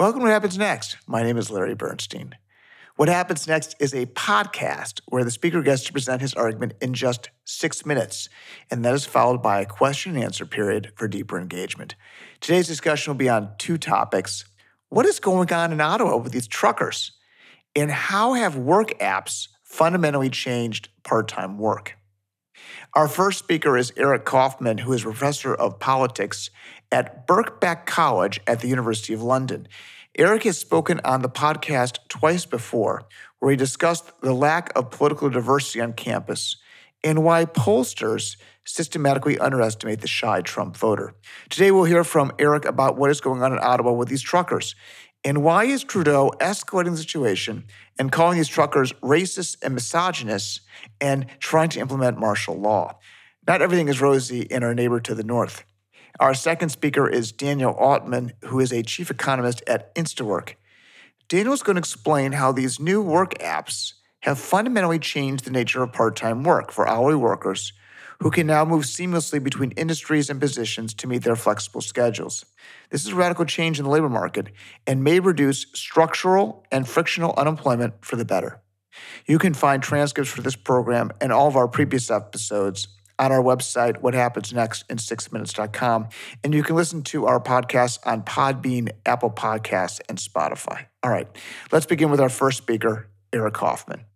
Welcome to What Happens Next. My name is Larry Bernstein. What Happens Next is a podcast where the speaker gets to present his argument in just six minutes, and that is followed by a question and answer period for deeper engagement. Today's discussion will be on two topics What is going on in Ottawa with these truckers? And how have work apps fundamentally changed part time work? Our first speaker is Eric Kaufmann, who is professor of politics at Birkbeck College at the University of London. Eric has spoken on the podcast twice before, where he discussed the lack of political diversity on campus and why pollsters systematically underestimate the shy Trump voter. Today, we'll hear from Eric about what is going on in Ottawa with these truckers and why is Trudeau escalating the situation and calling these truckers racist and misogynist and trying to implement martial law. Not everything is rosy in our neighbor to the north. Our second speaker is Daniel Altman, who is a chief economist at Instawork. Daniel is going to explain how these new work apps have fundamentally changed the nature of part time work for hourly workers who can now move seamlessly between industries and positions to meet their flexible schedules. This is a radical change in the labor market and may reduce structural and frictional unemployment for the better. You can find transcripts for this program and all of our previous episodes on our website, what happens next in six minutes.com. And you can listen to our podcast on Podbean, Apple Podcasts, and Spotify. All right, let's begin with our first speaker, Eric Kaufmann.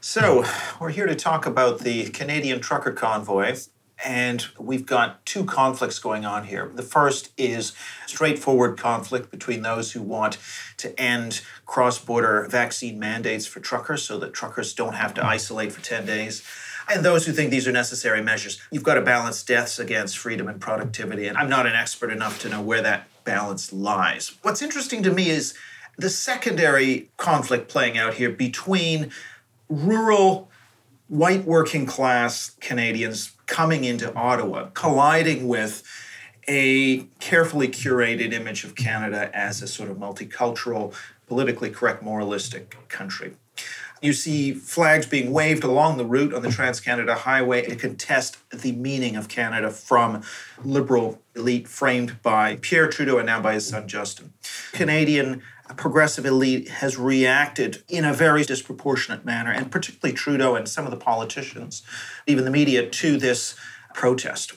So, we're here to talk about the Canadian trucker convoy. And we've got two conflicts going on here. The first is straightforward conflict between those who want to end cross border vaccine mandates for truckers so that truckers don't have to isolate for 10 days and those who think these are necessary measures. You've got to balance deaths against freedom and productivity. And I'm not an expert enough to know where that balance lies. What's interesting to me is the secondary conflict playing out here between rural white working class Canadians coming into Ottawa, colliding with a carefully curated image of Canada as a sort of multicultural, politically correct, moralistic country. You see flags being waved along the route on the Trans Canada Highway to contest the meaning of Canada from liberal elite framed by Pierre Trudeau and now by his son Justin. Canadian progressive elite has reacted in a very disproportionate manner, and particularly Trudeau and some of the politicians, even the media, to this protest.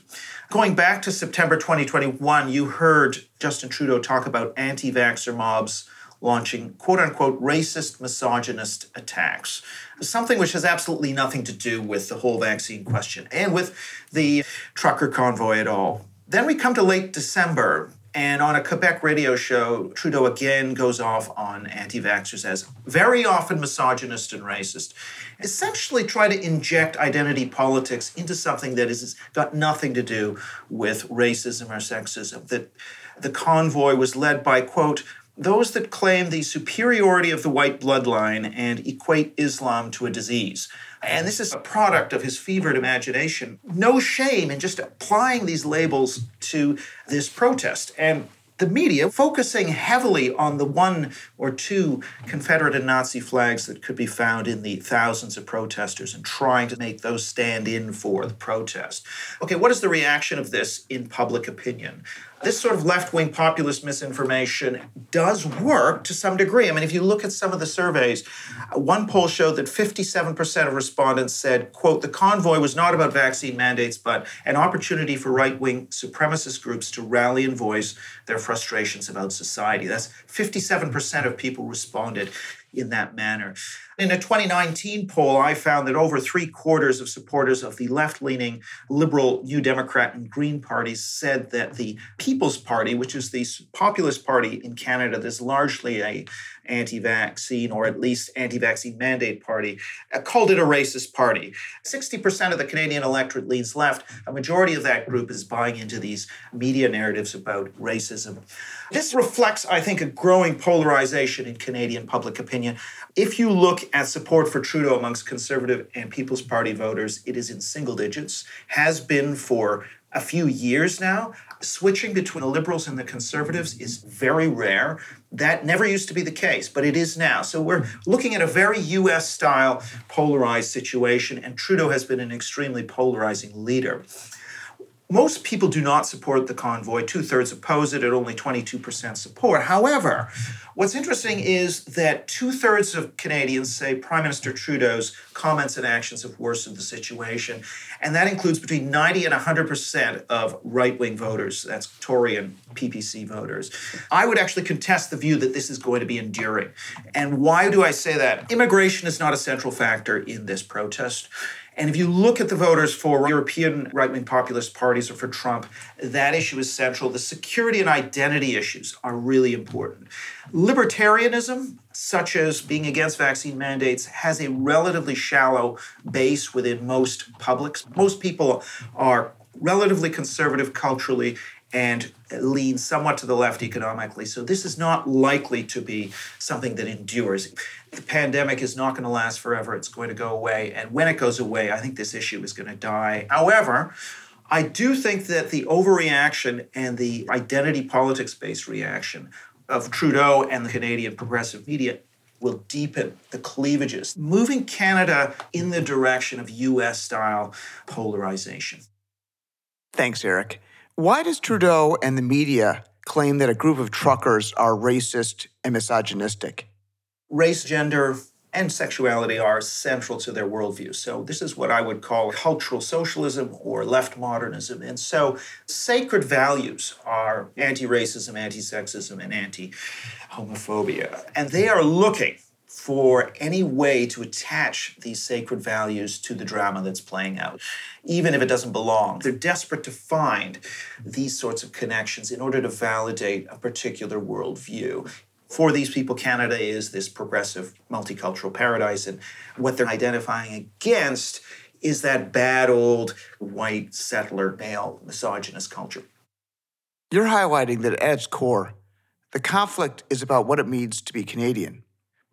Going back to September 2021, you heard Justin Trudeau talk about anti vaxxer mobs launching quote unquote racist, misogynist attacks. Something which has absolutely nothing to do with the whole vaccine question and with the trucker convoy at all. Then we come to late December, and on a Quebec radio show, Trudeau again goes off on anti vaxxers as very often misogynist and racist. Essentially, try to inject identity politics into something that has got nothing to do with racism or sexism. That the convoy was led by, quote, those that claim the superiority of the white bloodline and equate Islam to a disease. And this is a product of his fevered imagination. No shame in just applying these labels to this protest. And the media focusing heavily on the one or two Confederate and Nazi flags that could be found in the thousands of protesters and trying to make those stand in for the protest. Okay, what is the reaction of this in public opinion? This sort of left wing populist misinformation does work to some degree. I mean, if you look at some of the surveys, one poll showed that 57% of respondents said, quote, the convoy was not about vaccine mandates, but an opportunity for right wing supremacist groups to rally and voice their frustrations about society. That's 57% of people responded in that manner. In a 2019 poll, I found that over three quarters of supporters of the left leaning Liberal, New Democrat, and Green parties said that the People's Party, which is the populist party in Canada that's largely a anti-vaccine or at least anti-vaccine mandate party, uh, called it a racist party. 60% of the Canadian electorate leans left. A majority of that group is buying into these media narratives about racism. This reflects, I think, a growing polarization in Canadian public opinion. If you look at support for Trudeau amongst Conservative and People's Party voters, it is in single digits, has been for a few years now. Switching between the liberals and the conservatives is very rare. That never used to be the case, but it is now. So we're looking at a very US style polarized situation, and Trudeau has been an extremely polarizing leader. Most people do not support the convoy. Two thirds oppose it at only 22% support. However, what's interesting is that two thirds of Canadians say Prime Minister Trudeau's comments and actions have worsened the situation. And that includes between 90 and 100% of right wing voters. That's Tory and PPC voters. I would actually contest the view that this is going to be enduring. And why do I say that? Immigration is not a central factor in this protest. And if you look at the voters for European right wing populist parties or for Trump, that issue is central. The security and identity issues are really important. Libertarianism, such as being against vaccine mandates, has a relatively shallow base within most publics. Most people are relatively conservative culturally and lean somewhat to the left economically. So this is not likely to be something that endures. The pandemic is not going to last forever. It's going to go away. And when it goes away, I think this issue is going to die. However, I do think that the overreaction and the identity politics based reaction of Trudeau and the Canadian progressive media will deepen the cleavages, moving Canada in the direction of US style polarization. Thanks, Eric. Why does Trudeau and the media claim that a group of truckers are racist and misogynistic? Race, gender, and sexuality are central to their worldview. So, this is what I would call cultural socialism or left modernism. And so, sacred values are anti racism, anti sexism, and anti homophobia. And they are looking for any way to attach these sacred values to the drama that's playing out, even if it doesn't belong. They're desperate to find these sorts of connections in order to validate a particular worldview. For these people, Canada is this progressive multicultural paradise, and what they're identifying against is that bad old white settler male misogynist culture. You're highlighting that at its core, the conflict is about what it means to be Canadian.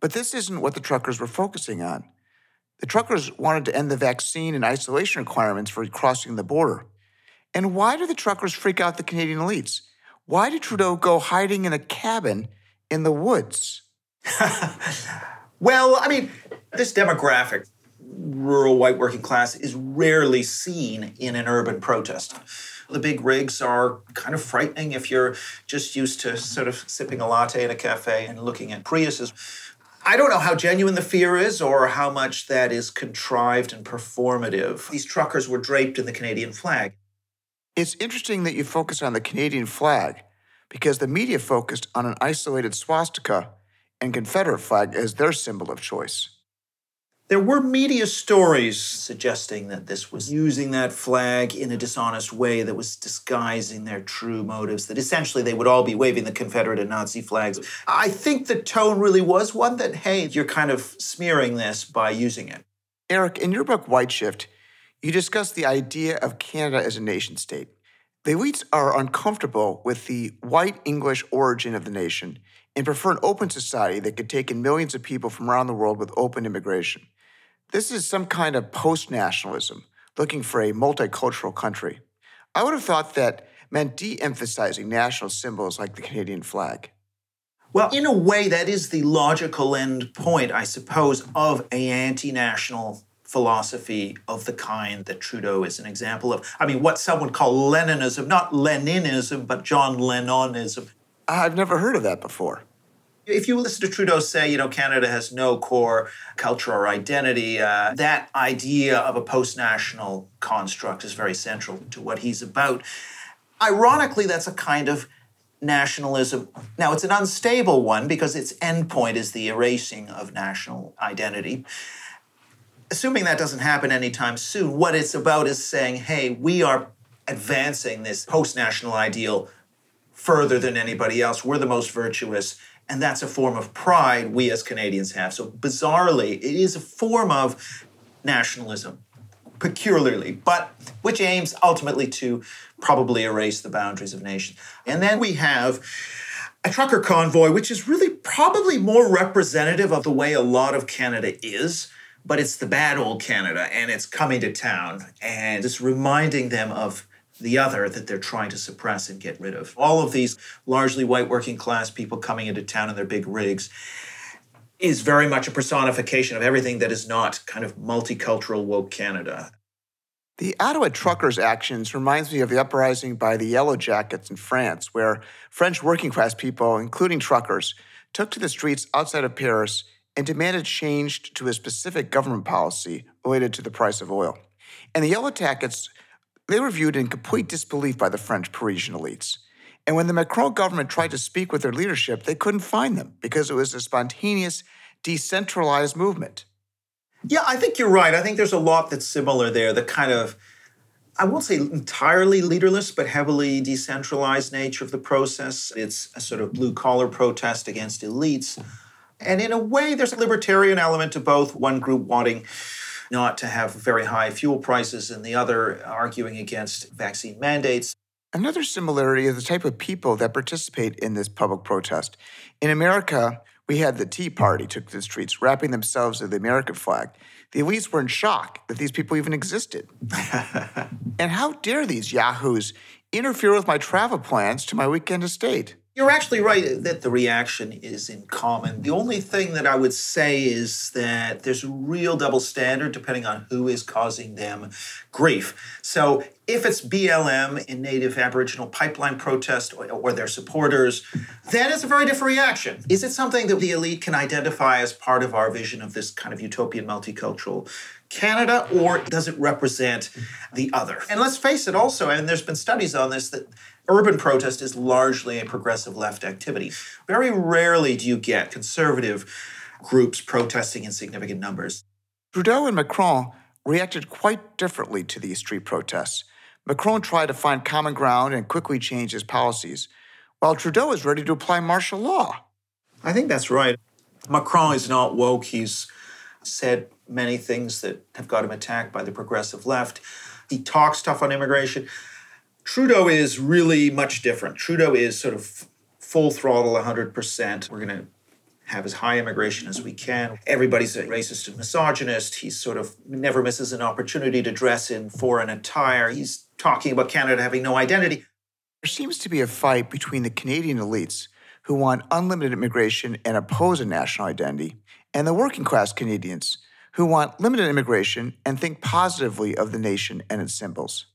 But this isn't what the truckers were focusing on. The truckers wanted to end the vaccine and isolation requirements for crossing the border. And why do the truckers freak out the Canadian elites? Why did Trudeau go hiding in a cabin in the woods? well, I mean, this demographic, rural white working class, is rarely seen in an urban protest. The big rigs are kind of frightening if you're just used to sort of sipping a latte in a cafe and looking at Priuses. I don't know how genuine the fear is or how much that is contrived and performative. These truckers were draped in the Canadian flag. It's interesting that you focus on the Canadian flag because the media focused on an isolated swastika and Confederate flag as their symbol of choice. There were media stories suggesting that this was using that flag in a dishonest way that was disguising their true motives, that essentially they would all be waving the Confederate and Nazi flags. I think the tone really was one that, hey, you're kind of smearing this by using it. Eric, in your book, White Shift, you discuss the idea of Canada as a nation state. The elites are uncomfortable with the white English origin of the nation and prefer an open society that could take in millions of people from around the world with open immigration. This is some kind of post nationalism, looking for a multicultural country. I would have thought that meant de emphasizing national symbols like the Canadian flag. Well, in a way, that is the logical end point, I suppose, of a anti-national philosophy of the kind that Trudeau is an example of. I mean, what some would call Leninism, not Leninism, but John Lennonism. I've never heard of that before. If you listen to Trudeau say, you know, Canada has no core culture or identity, uh, that idea of a post national construct is very central to what he's about. Ironically, that's a kind of nationalism. Now, it's an unstable one because its endpoint is the erasing of national identity. Assuming that doesn't happen anytime soon, what it's about is saying, hey, we are advancing this post national ideal further than anybody else. We're the most virtuous and that's a form of pride we as Canadians have. So, bizarrely, it is a form of nationalism, peculiarly, but which aims ultimately to probably erase the boundaries of nations. And then we have a trucker convoy, which is really probably more representative of the way a lot of Canada is. But it's the bad old Canada, and it's coming to town, and it's reminding them of the other that they're trying to suppress and get rid of. All of these largely white working class people coming into town in their big rigs is very much a personification of everything that is not kind of multicultural woke Canada. The Ottawa truckers' actions reminds me of the uprising by the Yellow Jackets in France, where French working class people, including truckers, took to the streets outside of Paris and demanded change to a specific government policy related to the price of oil. And the Yellow Jackets, they were viewed in complete disbelief by the French Parisian elites. And when the Macron government tried to speak with their leadership, they couldn't find them because it was a spontaneous, decentralized movement. Yeah, I think you're right. I think there's a lot that's similar there. The kind of, I won't say entirely leaderless, but heavily decentralized nature of the process. It's a sort of blue collar protest against elites. And in a way, there's a libertarian element to both, one group wanting not to have very high fuel prices and the other arguing against vaccine mandates. Another similarity is the type of people that participate in this public protest. In America, we had the Tea Party took to the streets, wrapping themselves in the American flag. The elites were in shock that these people even existed. and how dare these yahoos interfere with my travel plans to my weekend estate? You're actually right that the reaction is in common. The only thing that I would say is that there's a real double standard depending on who is causing them grief. So if it's BLM in Native Aboriginal pipeline protest or, or their supporters, that is a very different reaction. Is it something that the elite can identify as part of our vision of this kind of utopian multicultural Canada, or does it represent the other? And let's face it also, and there's been studies on this, that urban protest is largely a progressive left activity. Very rarely do you get conservative groups protesting in significant numbers. Trudeau and Macron reacted quite differently to these street protests. Macron tried to find common ground and quickly change his policies, while Trudeau is ready to apply martial law. I think that's right. Macron is not woke. He's said many things that have got him attacked by the progressive left. He talks tough on immigration. Trudeau is really much different. Trudeau is sort of full throttle, 100%. We're going to have as high immigration as we can. Everybody's a racist and misogynist. He sort of never misses an opportunity to dress in foreign attire. He's talking about Canada having no identity. There seems to be a fight between the Canadian elites who want unlimited immigration and oppose a national identity, and the working class Canadians who want limited immigration and think positively of the nation and its symbols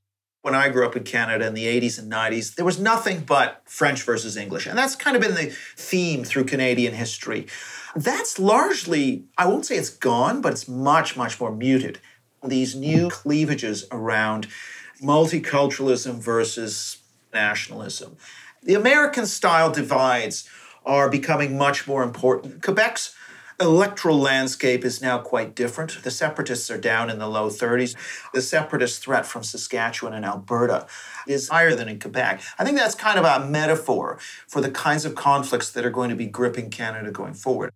when I grew up in Canada in the 80s and 90s, there was nothing but French versus English. And that's kind of been the theme through Canadian history. That's largely, I won't say it's gone, but it's much, much more muted. These new cleavages around multiculturalism versus nationalism. The American style divides are becoming much more important. Quebec's electoral landscape is now quite different. The separatists are down in the low 30s. The separatist threat from Saskatchewan and Alberta is higher than in Quebec. I think that's kind of a metaphor for the kinds of conflicts that are going to be gripping Canada going forward.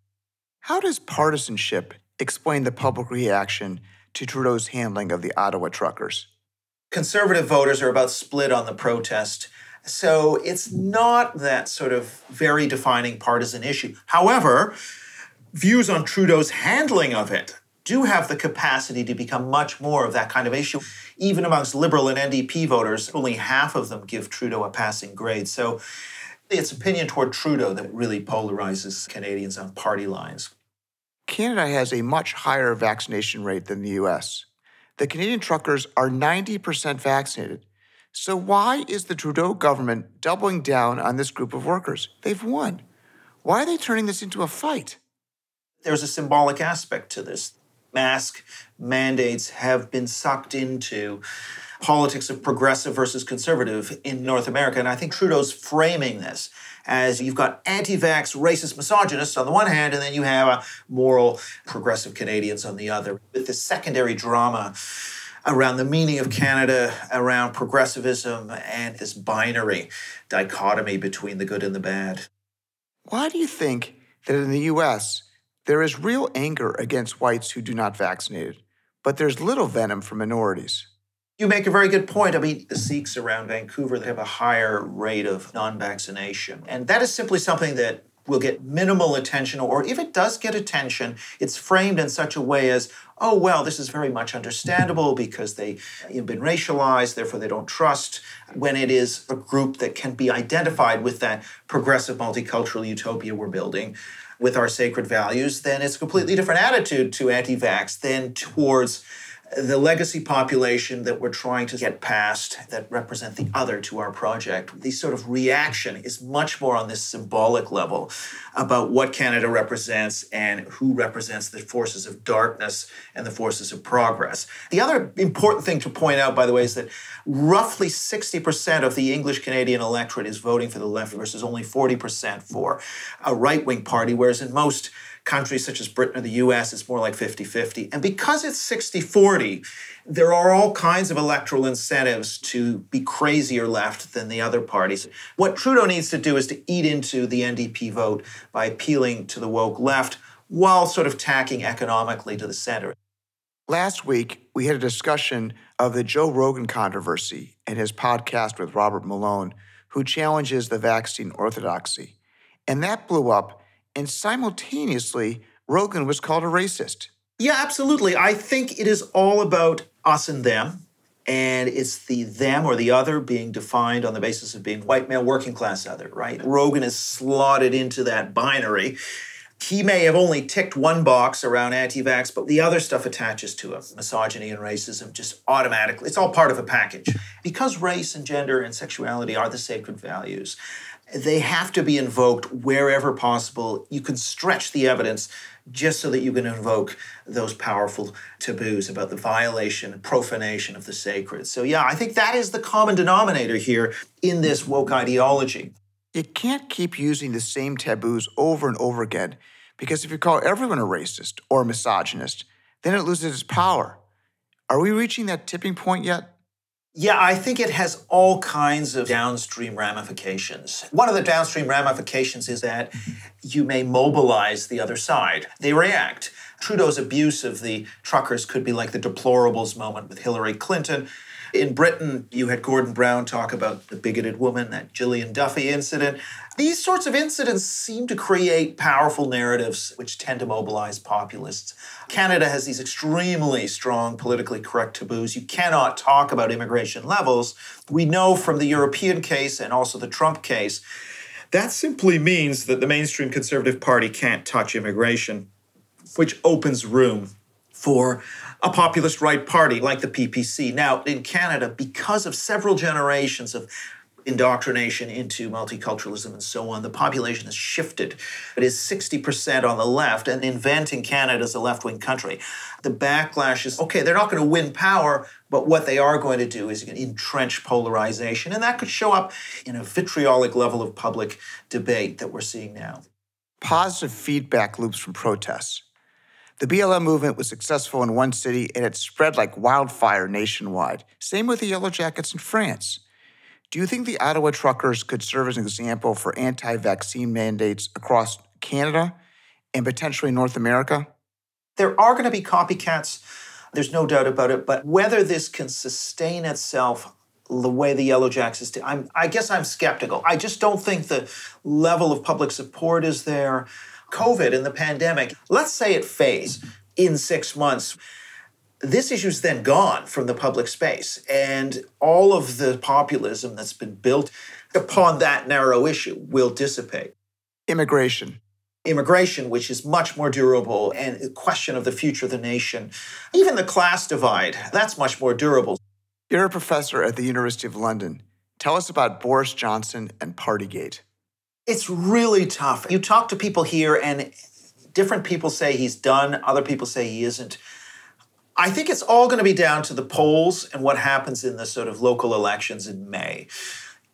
How does partisanship explain the public reaction to Trudeau's handling of the Ottawa truckers? Conservative voters are about split on the protest. So it's not that sort of very defining partisan issue. However, views on Trudeau's handling of it do have the capacity to become much more of that kind of issue. Even amongst Liberal and NDP voters, only half of them give Trudeau a passing grade. So it's opinion toward Trudeau that really polarizes Canadians on party lines. Canada has a much higher vaccination rate than the US. The Canadian truckers are 90% vaccinated. So, why is the Trudeau government doubling down on this group of workers? They've won. Why are they turning this into a fight? There's a symbolic aspect to this. Mask mandates have been sucked into politics of progressive versus conservative in North America. And I think Trudeau's framing this as you've got anti vax, racist misogynists on the one hand, and then you have a moral progressive Canadians on the other, with this secondary drama around the meaning of Canada, around progressivism, and this binary dichotomy between the good and the bad. Why do you think that in the US, there is real anger against whites who do not vaccinate, but there's little venom for minorities. You make a very good point. I mean, the Sikhs around Vancouver they have a higher rate of non-vaccination, and that is simply something that will get minimal attention, or if it does get attention, it's framed in such a way as, oh, well, this is very much understandable because they've been racialized, therefore they don't trust, when it is a group that can be identified with that progressive multicultural utopia we're building with our sacred values, then it's a completely different attitude to anti vax than towards the legacy population that we're trying to get past that represent the other to our project. The sort of reaction is much more on this symbolic level about what Canada represents and who represents the forces of darkness and the forces of progress. The other important thing to point out, by the way, is that roughly 60% of the English Canadian electorate is voting for the left versus only 40% for a right wing party, whereas in most countries such as Britain or the US, it's more like 50 50. And because it's 60 40, there are all kinds of electoral incentives to be crazier left than the other parties. What Trudeau needs to do is to eat into the NDP vote by appealing to the woke left while sort of tacking economically to the center. Last week, we had a discussion of the Joe Rogan controversy and his podcast with Robert Malone, who challenges the vaccine orthodoxy. And that blew up and simultaneously, Rogan was called a racist. Yeah, absolutely. I think it is all about us and them. And it's the them or the other being defined on the basis of being white male working class other, right? Rogan is slotted into that binary. He may have only ticked one box around anti vax, but the other stuff attaches to him misogyny and racism just automatically. It's all part of a package. Because race and gender and sexuality are the sacred values, they have to be invoked wherever possible. You can stretch the evidence just so that you can invoke those powerful taboos about the violation and profanation of the sacred. So, yeah, I think that is the common denominator here in this woke ideology. You can't keep using the same taboos over and over again because if you call everyone a racist or a misogynist, then it loses its power. Are we reaching that tipping point yet? Yeah, I think it has all kinds of downstream ramifications. One of the downstream ramifications is that you may mobilize the other side. They react. Trudeau's abuse of the truckers could be like the deplorables moment with Hillary Clinton. In Britain, you had Gordon Brown talk about the bigoted woman, that Gillian Duffy incident. These sorts of incidents seem to create powerful narratives which tend to mobilize populists. Canada has these extremely strong politically correct taboos. You cannot talk about immigration levels. We know from the European case and also the Trump case, that simply means that the mainstream Conservative Party can't touch immigration, which opens room for a populist right party like the PPC. Now, in Canada, because of several generations of indoctrination into multiculturalism and so on, the population has shifted. It is 60% on the left, and inventing Canada as a left wing country. The backlash is okay, they're not going to win power, but what they are going to do is entrench polarization, and that could show up in a vitriolic level of public debate that we're seeing now. Positive feedback loops from protests. The BLM movement was successful in one city and it spread like wildfire nationwide. Same with the Yellow Jackets in France. Do you think the Ottawa truckers could serve as an example for anti vaccine mandates across Canada and potentially North America? There are going to be copycats, there's no doubt about it, but whether this can sustain itself the way the Yellow Jacks is, I'm, I guess I'm skeptical. I just don't think the level of public support is there. COVID and the pandemic, let's say it fades in six months. This issue's then gone from the public space, and all of the populism that's been built upon that narrow issue will dissipate. Immigration. Immigration, which is much more durable, and the question of the future of the nation. Even the class divide, that's much more durable. You're a professor at the University of London. Tell us about Boris Johnson and Partygate. It's really tough. You talk to people here, and different people say he's done, other people say he isn't. I think it's all going to be down to the polls and what happens in the sort of local elections in May.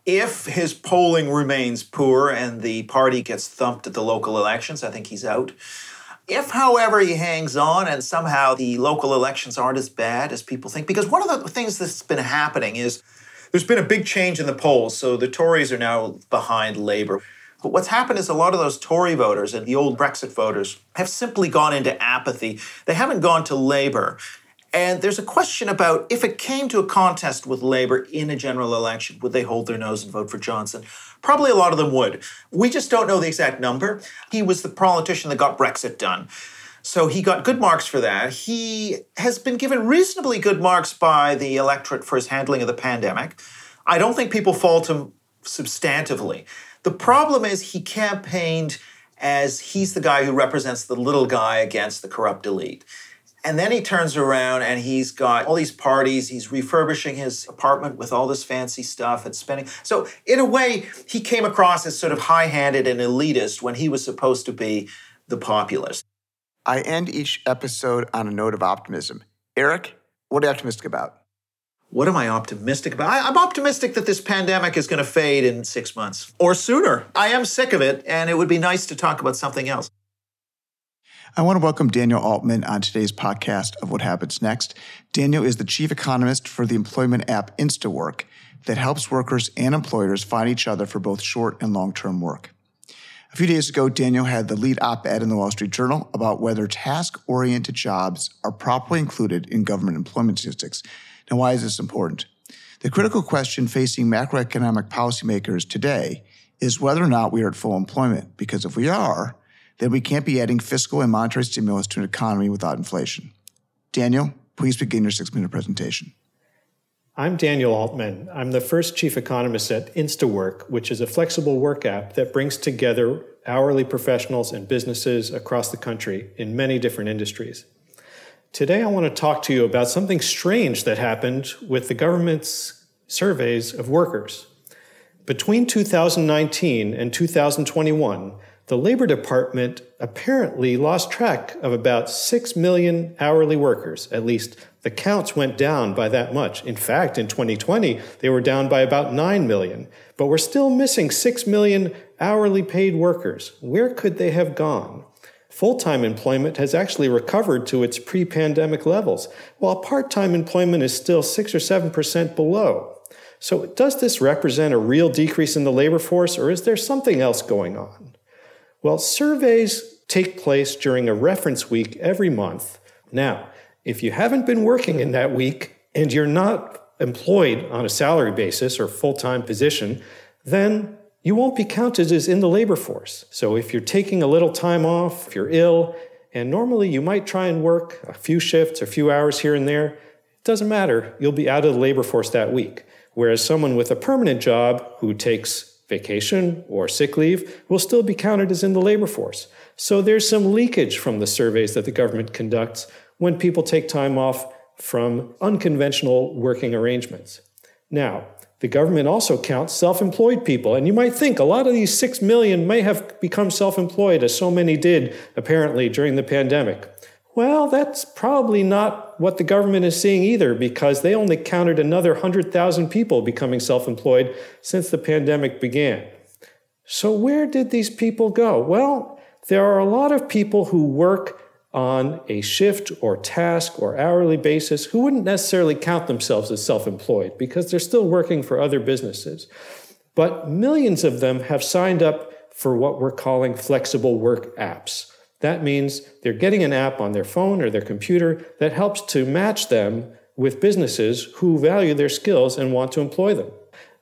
If his polling remains poor and the party gets thumped at the local elections, I think he's out. If, however, he hangs on and somehow the local elections aren't as bad as people think, because one of the things that's been happening is there's been a big change in the polls. So the Tories are now behind Labour. But what's happened is a lot of those Tory voters and the old Brexit voters have simply gone into apathy. They haven't gone to Labour. And there's a question about if it came to a contest with Labour in a general election, would they hold their nose and vote for Johnson? Probably a lot of them would. We just don't know the exact number. He was the politician that got Brexit done. So he got good marks for that. He has been given reasonably good marks by the electorate for his handling of the pandemic. I don't think people fault him substantively. The problem is he campaigned as he's the guy who represents the little guy against the corrupt elite. And then he turns around and he's got all these parties. He's refurbishing his apartment with all this fancy stuff and spending. So, in a way, he came across as sort of high handed and elitist when he was supposed to be the populist. I end each episode on a note of optimism. Eric, what are you optimistic about? What am I optimistic about? I, am optimistic that this pandemic is going to fade in six months or sooner. I am sick of it, and it would be nice to talk about something else. I want to welcome Daniel Altman on today's podcast of What Happens Next. Daniel is the chief economist for the employment app InstaWork that helps workers and employers find each other for both short and long term work. A few days ago, Daniel had the lead op ed in the Wall Street Journal about whether task oriented jobs are properly included in government employment statistics. Now, why is this important? The critical question facing macroeconomic policymakers today is whether or not we are at full employment, because if we are, then we can't be adding fiscal and monetary stimulus to an economy without inflation. Daniel, please begin your six minute presentation. I'm Daniel Altman. I'm the first chief economist at InstaWork, which is a flexible work app that brings together hourly professionals and businesses across the country in many different industries. Today, I want to talk to you about something strange that happened with the government's surveys of workers. Between 2019 and 2021, the Labor Department apparently lost track of about 6 million hourly workers. At least the counts went down by that much. In fact, in 2020, they were down by about 9 million. But we're still missing 6 million hourly paid workers. Where could they have gone? Full time employment has actually recovered to its pre pandemic levels, while part time employment is still 6 or 7% below. So, does this represent a real decrease in the labor force, or is there something else going on? Well, surveys take place during a reference week every month. Now, if you haven't been working in that week and you're not employed on a salary basis or full time position, then you won't be counted as in the labor force. So if you're taking a little time off, if you're ill, and normally you might try and work a few shifts, a few hours here and there, it doesn't matter. You'll be out of the labor force that week. Whereas someone with a permanent job who takes vacation or sick leave will still be counted as in the labor force. So there's some leakage from the surveys that the government conducts when people take time off from unconventional working arrangements. Now, the government also counts self employed people. And you might think a lot of these 6 million may have become self employed, as so many did apparently during the pandemic. Well, that's probably not what the government is seeing either, because they only counted another 100,000 people becoming self employed since the pandemic began. So, where did these people go? Well, there are a lot of people who work on a shift or task or hourly basis who wouldn't necessarily count themselves as self employed because they're still working for other businesses. But millions of them have signed up for what we're calling flexible work apps. That means they're getting an app on their phone or their computer that helps to match them with businesses who value their skills and want to employ them.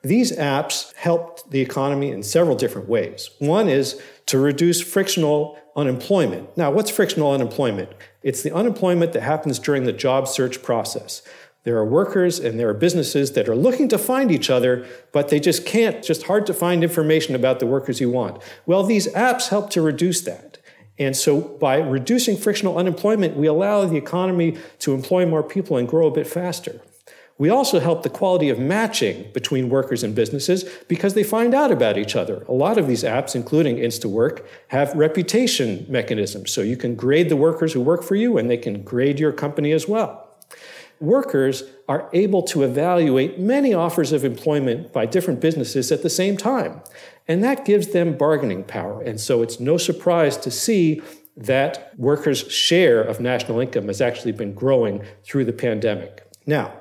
These apps help the economy in several different ways. One is to reduce frictional unemployment. Now, what's frictional unemployment? It's the unemployment that happens during the job search process. There are workers and there are businesses that are looking to find each other, but they just can't, just hard to find information about the workers you want. Well, these apps help to reduce that. And so by reducing frictional unemployment, we allow the economy to employ more people and grow a bit faster. We also help the quality of matching between workers and businesses because they find out about each other. A lot of these apps, including InstaWork, have reputation mechanisms. So you can grade the workers who work for you and they can grade your company as well. Workers are able to evaluate many offers of employment by different businesses at the same time. And that gives them bargaining power. And so it's no surprise to see that workers' share of national income has actually been growing through the pandemic. Now,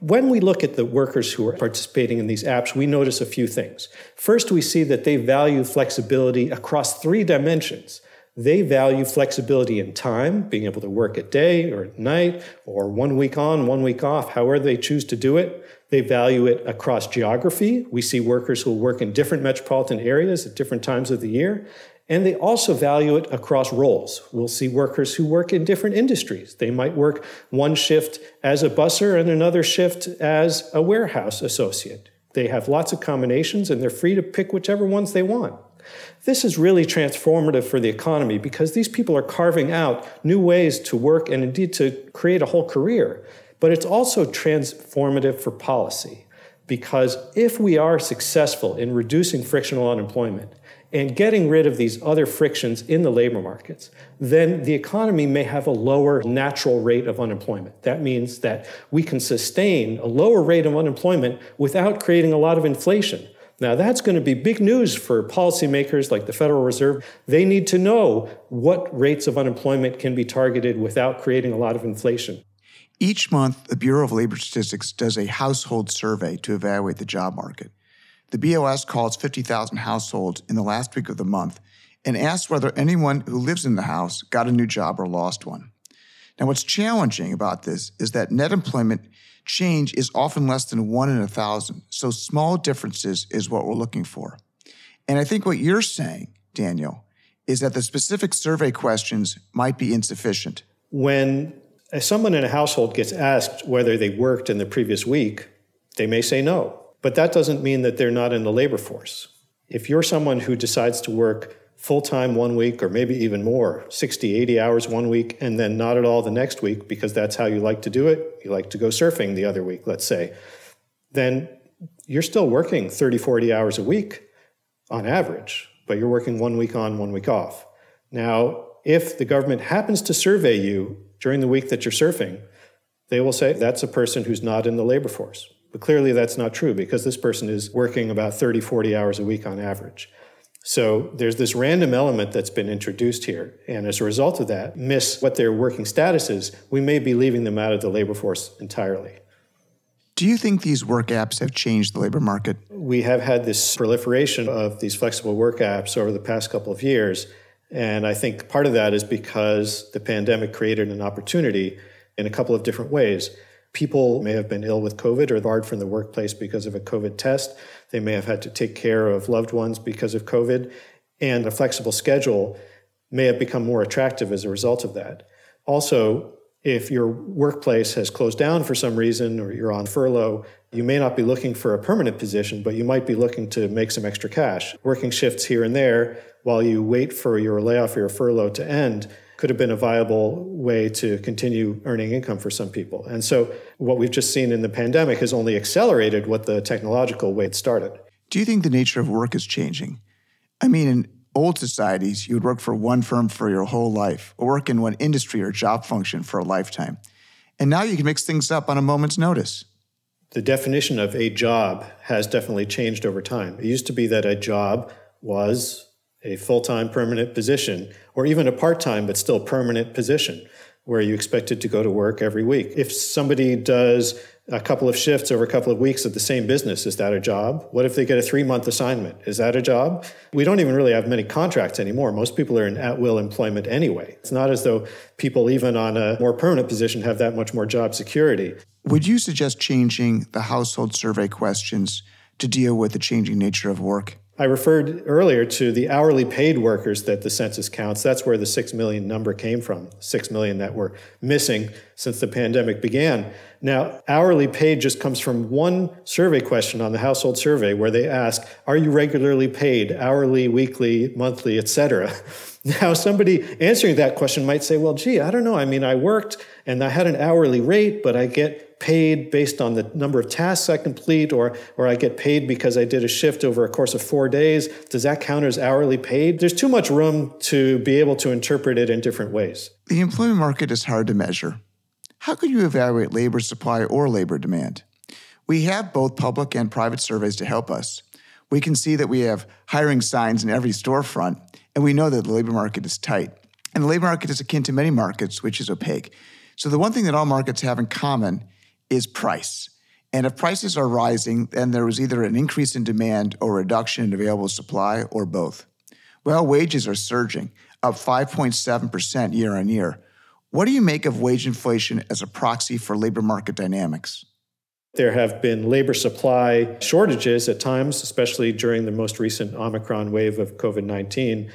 when we look at the workers who are participating in these apps, we notice a few things. First, we see that they value flexibility across three dimensions. They value flexibility in time, being able to work at day or at night, or one week on, one week off, however they choose to do it. They value it across geography. We see workers who work in different metropolitan areas at different times of the year. And they also value it across roles. We'll see workers who work in different industries. They might work one shift as a busser and another shift as a warehouse associate. They have lots of combinations and they're free to pick whichever ones they want. This is really transformative for the economy because these people are carving out new ways to work and indeed to create a whole career. But it's also transformative for policy because if we are successful in reducing frictional unemployment, and getting rid of these other frictions in the labor markets, then the economy may have a lower natural rate of unemployment. That means that we can sustain a lower rate of unemployment without creating a lot of inflation. Now, that's going to be big news for policymakers like the Federal Reserve. They need to know what rates of unemployment can be targeted without creating a lot of inflation. Each month, the Bureau of Labor Statistics does a household survey to evaluate the job market. The BLS calls 50,000 households in the last week of the month and asks whether anyone who lives in the house got a new job or lost one. Now, what's challenging about this is that net employment change is often less than one in a thousand. So small differences is what we're looking for. And I think what you're saying, Daniel, is that the specific survey questions might be insufficient. When someone in a household gets asked whether they worked in the previous week, they may say no. But that doesn't mean that they're not in the labor force. If you're someone who decides to work full time one week or maybe even more 60, 80 hours one week and then not at all the next week because that's how you like to do it, you like to go surfing the other week, let's say, then you're still working 30, 40 hours a week on average, but you're working one week on, one week off. Now, if the government happens to survey you during the week that you're surfing, they will say that's a person who's not in the labor force. But clearly that's not true because this person is working about 30, 40 hours a week on average. So there's this random element that's been introduced here. And as a result of that, miss what their working status is, we may be leaving them out of the labor force entirely. Do you think these work apps have changed the labor market? We have had this proliferation of these flexible work apps over the past couple of years. And I think part of that is because the pandemic created an opportunity in a couple of different ways. People may have been ill with COVID or barred from the workplace because of a COVID test. They may have had to take care of loved ones because of COVID. And a flexible schedule may have become more attractive as a result of that. Also, if your workplace has closed down for some reason or you're on furlough, you may not be looking for a permanent position, but you might be looking to make some extra cash. Working shifts here and there while you wait for your layoff or your furlough to end could have been a viable way to continue earning income for some people. And so what we've just seen in the pandemic has only accelerated what the technological way it started. Do you think the nature of work is changing? I mean, in old societies, you would work for one firm for your whole life, or work in one industry or job function for a lifetime. And now you can mix things up on a moment's notice. The definition of a job has definitely changed over time. It used to be that a job was a full time permanent position, or even a part time but still permanent position where you expected to go to work every week. If somebody does a couple of shifts over a couple of weeks at the same business, is that a job? What if they get a three month assignment? Is that a job? We don't even really have many contracts anymore. Most people are in at will employment anyway. It's not as though people, even on a more permanent position, have that much more job security. Would you suggest changing the household survey questions to deal with the changing nature of work? I referred earlier to the hourly paid workers that the census counts. That's where the 6 million number came from, 6 million that were missing since the pandemic began. Now, hourly paid just comes from one survey question on the household survey where they ask, are you regularly paid hourly, weekly, monthly, etc.? Now, somebody answering that question might say, well, gee, I don't know. I mean, I worked and I had an hourly rate, but I get paid based on the number of tasks I complete, or, or I get paid because I did a shift over a course of four days. Does that count as hourly paid? There's too much room to be able to interpret it in different ways. The employment market is hard to measure. How could you evaluate labor supply or labor demand? We have both public and private surveys to help us. We can see that we have hiring signs in every storefront and we know that the labor market is tight. And the labor market is akin to many markets, which is opaque. So the one thing that all markets have in common is price. And if prices are rising, then there is either an increase in demand or reduction in available supply or both. Well, wages are surging, up 5.7% year on year. What do you make of wage inflation as a proxy for labor market dynamics? There have been labor supply shortages at times, especially during the most recent Omicron wave of COVID 19.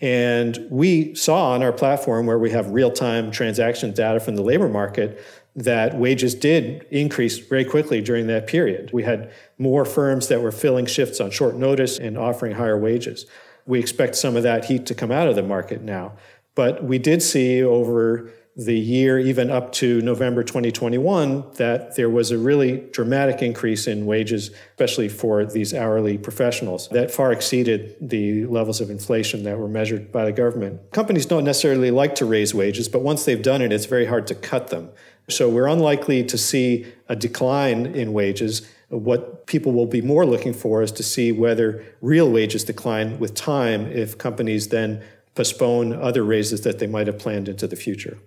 And we saw on our platform where we have real time transaction data from the labor market that wages did increase very quickly during that period. We had more firms that were filling shifts on short notice and offering higher wages. We expect some of that heat to come out of the market now. But we did see over the year, even up to November 2021, that there was a really dramatic increase in wages, especially for these hourly professionals, that far exceeded the levels of inflation that were measured by the government. Companies don't necessarily like to raise wages, but once they've done it, it's very hard to cut them. So we're unlikely to see a decline in wages. What people will be more looking for is to see whether real wages decline with time if companies then postpone other raises that they might have planned into the future.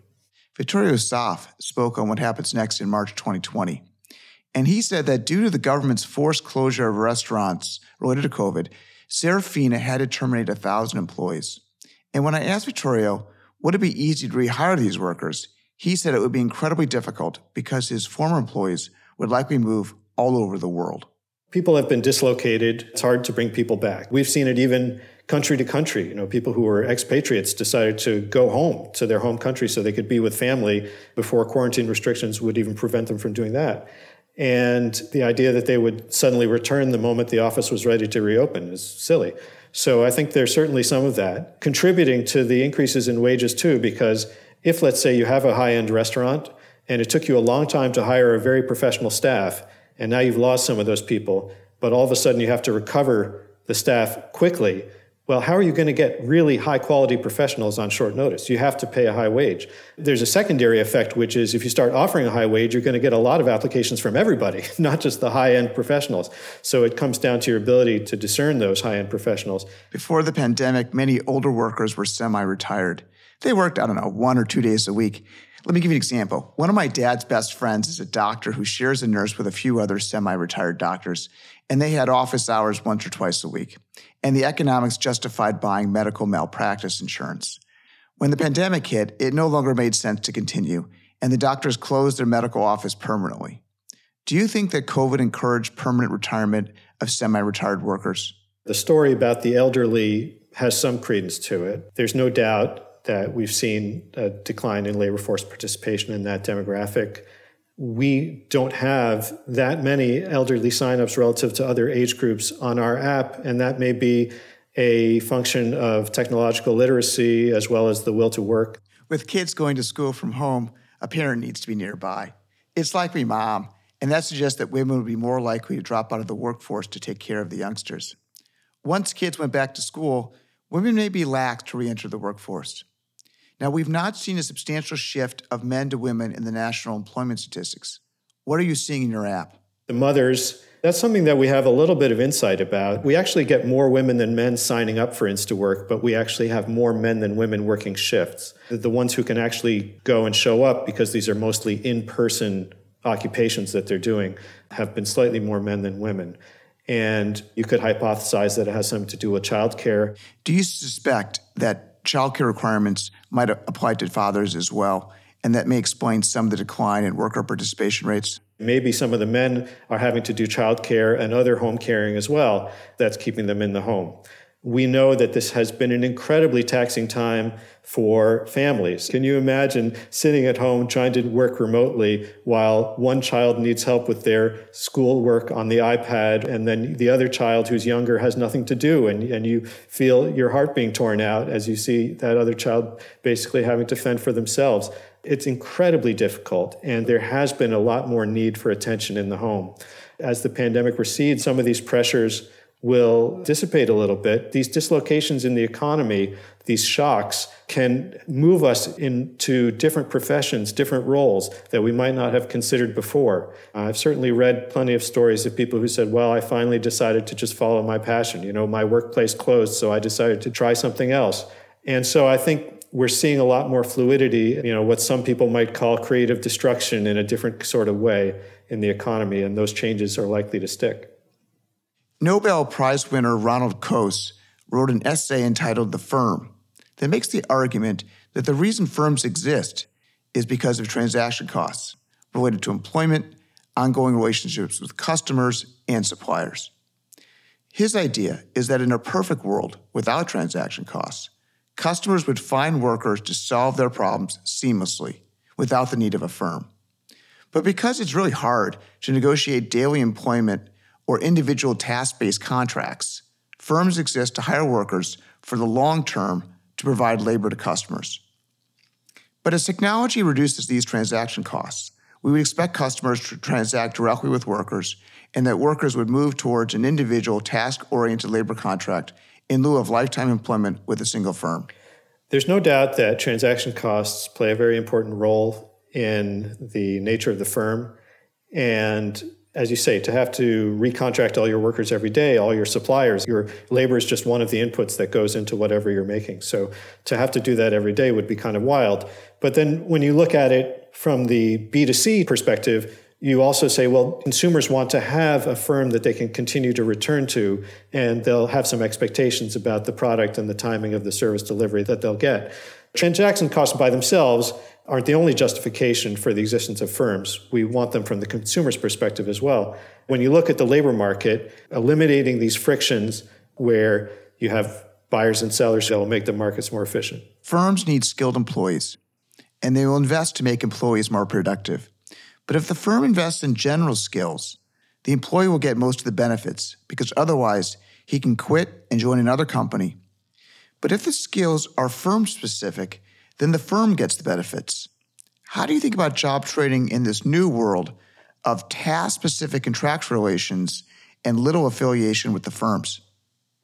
Vittorio Assaf spoke on what happens next in March 2020. And he said that due to the government's forced closure of restaurants related to COVID, Serafina had to terminate 1,000 employees. And when I asked Vittorio, would it be easy to rehire these workers? He said it would be incredibly difficult because his former employees would likely move all over the world. People have been dislocated. It's hard to bring people back. We've seen it even country to country. You know, people who were expatriates decided to go home to their home country so they could be with family before quarantine restrictions would even prevent them from doing that. And the idea that they would suddenly return the moment the office was ready to reopen is silly. So I think there's certainly some of that contributing to the increases in wages too, because if let's say you have a high end restaurant and it took you a long time to hire a very professional staff, and now you've lost some of those people, but all of a sudden you have to recover the staff quickly well, how are you going to get really high quality professionals on short notice? You have to pay a high wage. There's a secondary effect, which is if you start offering a high wage, you're going to get a lot of applications from everybody, not just the high end professionals. So it comes down to your ability to discern those high end professionals. Before the pandemic, many older workers were semi retired. They worked, I don't know, one or two days a week. Let me give you an example. One of my dad's best friends is a doctor who shares a nurse with a few other semi retired doctors, and they had office hours once or twice a week and the economics justified buying medical malpractice insurance. When the pandemic hit, it no longer made sense to continue, and the doctors closed their medical office permanently. Do you think that COVID encouraged permanent retirement of semi retired workers? The story about the elderly has some credence to it. There's no doubt that we've seen a decline in labor force participation in that demographic we don't have that many elderly signups relative to other age groups on our app, and that may be a function of technological literacy as well as the will to work. With kids going to school from home, a parent needs to be nearby. It's like me, mom, and that suggests that women would be more likely to drop out of the workforce to take care of the youngsters. Once kids went back to school, women may be lax to re enter the workforce. Now, we've not seen a substantial shift of men to women in the national employment statistics. What are you seeing in your app? The mothers, that's something that we have a little bit of insight about. We actually get more women than men signing up for InstaWork, but we actually have more men than women working shifts. The ones who can actually go and show up, because these are mostly in person occupations that they're doing, have been slightly more men than women. And you could hypothesize that it has something to do with childcare. Do you suspect that childcare requirements might apply to fathers as well, and that may explain some of the decline in worker participation rates. Maybe some of the men are having to do childcare and other home caring as well. That's keeping them in the home. We know that this has been an incredibly taxing time for families. Can you imagine sitting at home trying to work remotely while one child needs help with their schoolwork on the iPad and then the other child who's younger has nothing to do and, and you feel your heart being torn out as you see that other child basically having to fend for themselves? It's incredibly difficult and there has been a lot more need for attention in the home. As the pandemic recedes, some of these pressures will dissipate a little bit. These dislocations in the economy, these shocks, can move us into different professions, different roles that we might not have considered before. I've certainly read plenty of stories of people who said, Well, I finally decided to just follow my passion. You know, my workplace closed, so I decided to try something else. And so I think we're seeing a lot more fluidity, you know, what some people might call creative destruction in a different sort of way in the economy, and those changes are likely to stick. Nobel Prize winner Ronald Coase wrote an essay entitled The Firm that makes the argument that the reason firms exist is because of transaction costs related to employment, ongoing relationships with customers, and suppliers. His idea is that in a perfect world without transaction costs, customers would find workers to solve their problems seamlessly without the need of a firm. But because it's really hard to negotiate daily employment or individual task based contracts, firms exist to hire workers for the long term to provide labor to customers. But as technology reduces these transaction costs, we would expect customers to transact directly with workers and that workers would move towards an individual task oriented labor contract in lieu of lifetime employment with a single firm. There's no doubt that transaction costs play a very important role in the nature of the firm. And as you say, to have to recontract all your workers every day, all your suppliers, your labor is just one of the inputs that goes into whatever you're making. So to have to do that every day would be kind of wild. But then when you look at it from the B2C perspective, you also say, well, consumers want to have a firm that they can continue to return to, and they'll have some expectations about the product and the timing of the service delivery that they'll get. Transaction costs by themselves aren't the only justification for the existence of firms. We want them from the consumer's perspective as well. When you look at the labor market, eliminating these frictions where you have buyers and sellers that will make the markets more efficient. Firms need skilled employees, and they will invest to make employees more productive. But if the firm invests in general skills, the employee will get most of the benefits because otherwise he can quit and join another company. But if the skills are firm specific, then the firm gets the benefits. How do you think about job training in this new world of task specific contractual relations and little affiliation with the firms?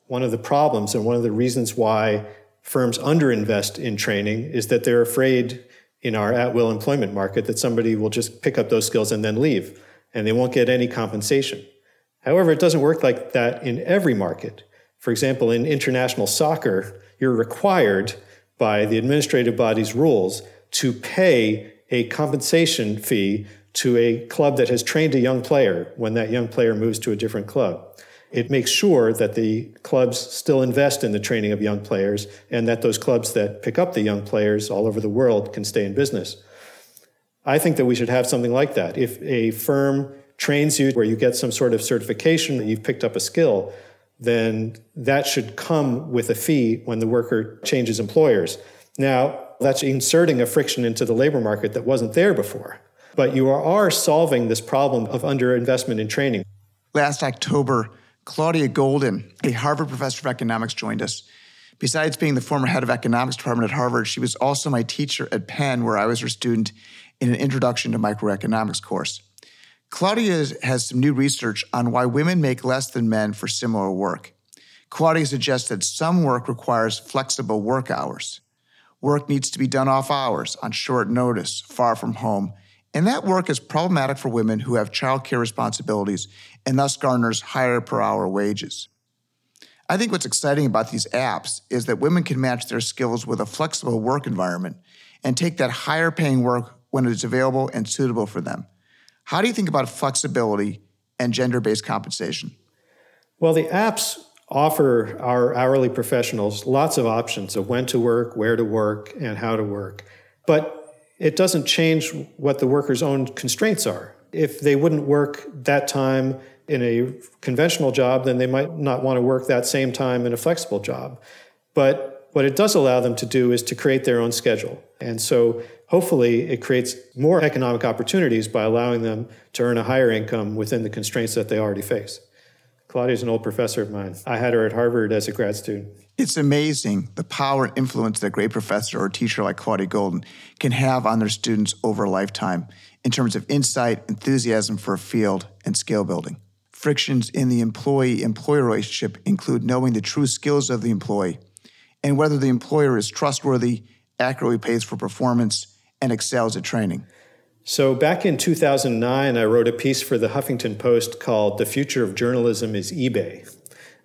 One of the problems and one of the reasons why firms underinvest in training is that they're afraid in our at will employment market that somebody will just pick up those skills and then leave, and they won't get any compensation. However, it doesn't work like that in every market. For example, in international soccer, you're required by the administrative body's rules to pay a compensation fee to a club that has trained a young player when that young player moves to a different club. It makes sure that the clubs still invest in the training of young players and that those clubs that pick up the young players all over the world can stay in business. I think that we should have something like that. If a firm trains you where you get some sort of certification that you've picked up a skill, then that should come with a fee when the worker changes employers. Now, that's inserting a friction into the labor market that wasn't there before. But you are solving this problem of underinvestment in training. Last October, Claudia Goldin, a Harvard professor of economics, joined us. Besides being the former head of economics department at Harvard, she was also my teacher at Penn, where I was her student in an introduction to microeconomics course. Claudia has some new research on why women make less than men for similar work. Claudia suggests that some work requires flexible work hours. Work needs to be done off hours, on short notice, far from home, and that work is problematic for women who have childcare responsibilities and thus garners higher per hour wages. I think what's exciting about these apps is that women can match their skills with a flexible work environment and take that higher paying work when it is available and suitable for them. How do you think about flexibility and gender based compensation? Well, the apps offer our hourly professionals lots of options of when to work, where to work, and how to work. But it doesn't change what the worker's own constraints are. If they wouldn't work that time in a conventional job, then they might not want to work that same time in a flexible job. But what it does allow them to do is to create their own schedule. And so hopefully it creates more economic opportunities by allowing them to earn a higher income within the constraints that they already face. Claudia's an old professor of mine. I had her at Harvard as a grad student. It's amazing the power and influence that a great professor or teacher like Claudia Goldin can have on their students over a lifetime in terms of insight, enthusiasm for a field, and skill building. Frictions in the employee employer relationship include knowing the true skills of the employee and whether the employer is trustworthy, accurately pays for performance, and excels at training. So, back in 2009, I wrote a piece for the Huffington Post called The Future of Journalism is eBay.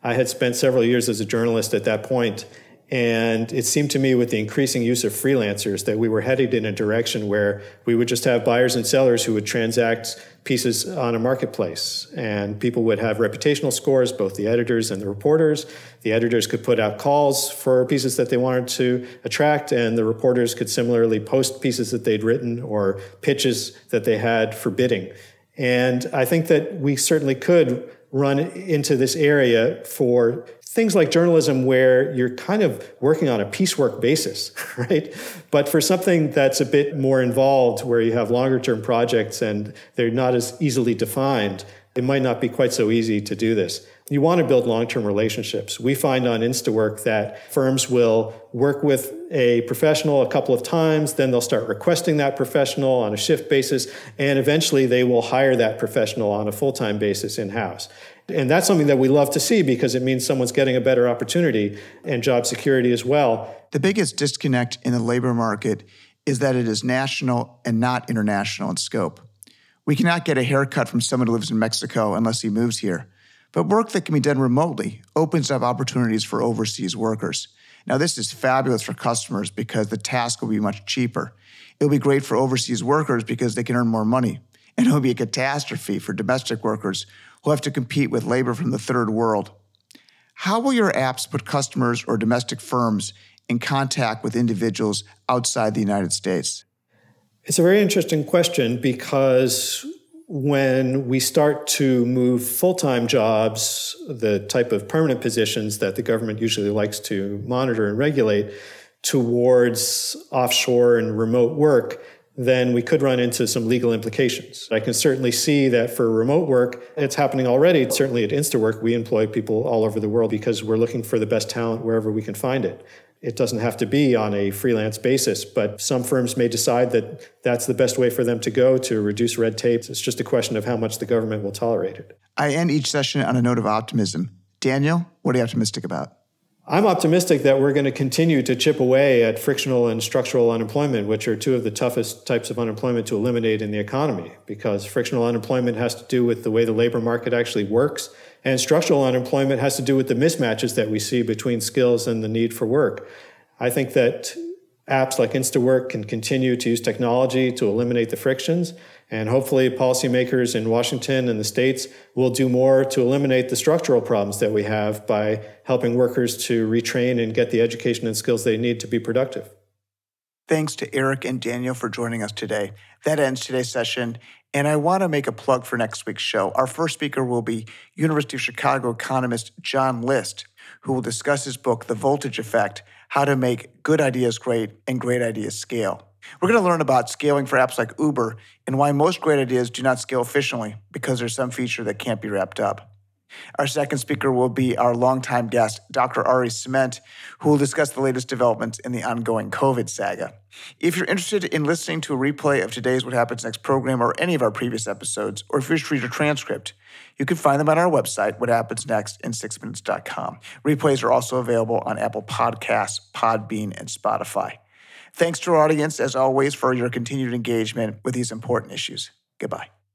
I had spent several years as a journalist at that point, and it seemed to me with the increasing use of freelancers that we were headed in a direction where we would just have buyers and sellers who would transact pieces on a marketplace. And people would have reputational scores, both the editors and the reporters. The editors could put out calls for pieces that they wanted to attract, and the reporters could similarly post pieces that they'd written or pitches that they had for bidding. And I think that we certainly could run into this area for things like journalism where you're kind of working on a piecework basis, right? But for something that's a bit more involved, where you have longer term projects and they're not as easily defined, it might not be quite so easy to do this. you want to build long term relationships. We find on InstaWork that firms will work with a professional a couple of times, then they'll start requesting that professional on a shift basis, and eventually they will hire that professional on a full time basis in house. And that's something that we love to see because it means someone's getting a better opportunity and job security as well. The biggest disconnect in the labor market is that it is national and not international in scope. We cannot get a haircut from someone who lives in Mexico unless he moves here. But work that can be done remotely opens up opportunities for overseas workers. Now, this is fabulous for customers because the task will be much cheaper. It'll be great for overseas workers because they can earn more money. And it'll be a catastrophe for domestic workers who have to compete with labor from the third world. How will your apps put customers or domestic firms in contact with individuals outside the United States? It's a very interesting question because when we start to move full time jobs, the type of permanent positions that the government usually likes to monitor and regulate, towards offshore and remote work, then we could run into some legal implications. I can certainly see that for remote work, it's happening already. Certainly at InstaWork, we employ people all over the world because we're looking for the best talent wherever we can find it. It doesn't have to be on a freelance basis, but some firms may decide that that's the best way for them to go to reduce red tape. It's just a question of how much the government will tolerate it. I end each session on a note of optimism. Daniel, what are you optimistic about? I'm optimistic that we're going to continue to chip away at frictional and structural unemployment, which are two of the toughest types of unemployment to eliminate in the economy, because frictional unemployment has to do with the way the labor market actually works and structural unemployment has to do with the mismatches that we see between skills and the need for work. I think that apps like InstaWork can continue to use technology to eliminate the frictions. And hopefully, policymakers in Washington and the states will do more to eliminate the structural problems that we have by helping workers to retrain and get the education and skills they need to be productive. Thanks to Eric and Daniel for joining us today. That ends today's session. And I want to make a plug for next week's show. Our first speaker will be University of Chicago economist John List, who will discuss his book, The Voltage Effect How to Make Good Ideas Great and Great Ideas Scale. We're going to learn about scaling for apps like Uber and why most great ideas do not scale efficiently because there's some feature that can't be wrapped up. Our second speaker will be our longtime guest, Dr. Ari Ciment, who will discuss the latest developments in the ongoing COVID saga. If you're interested in listening to a replay of today's What Happens Next program or any of our previous episodes, or if you wish to read a transcript, you can find them on our website, whathappensnextin6minutes.com. Replays are also available on Apple Podcasts, Podbean, and Spotify. Thanks to our audience, as always, for your continued engagement with these important issues. Goodbye.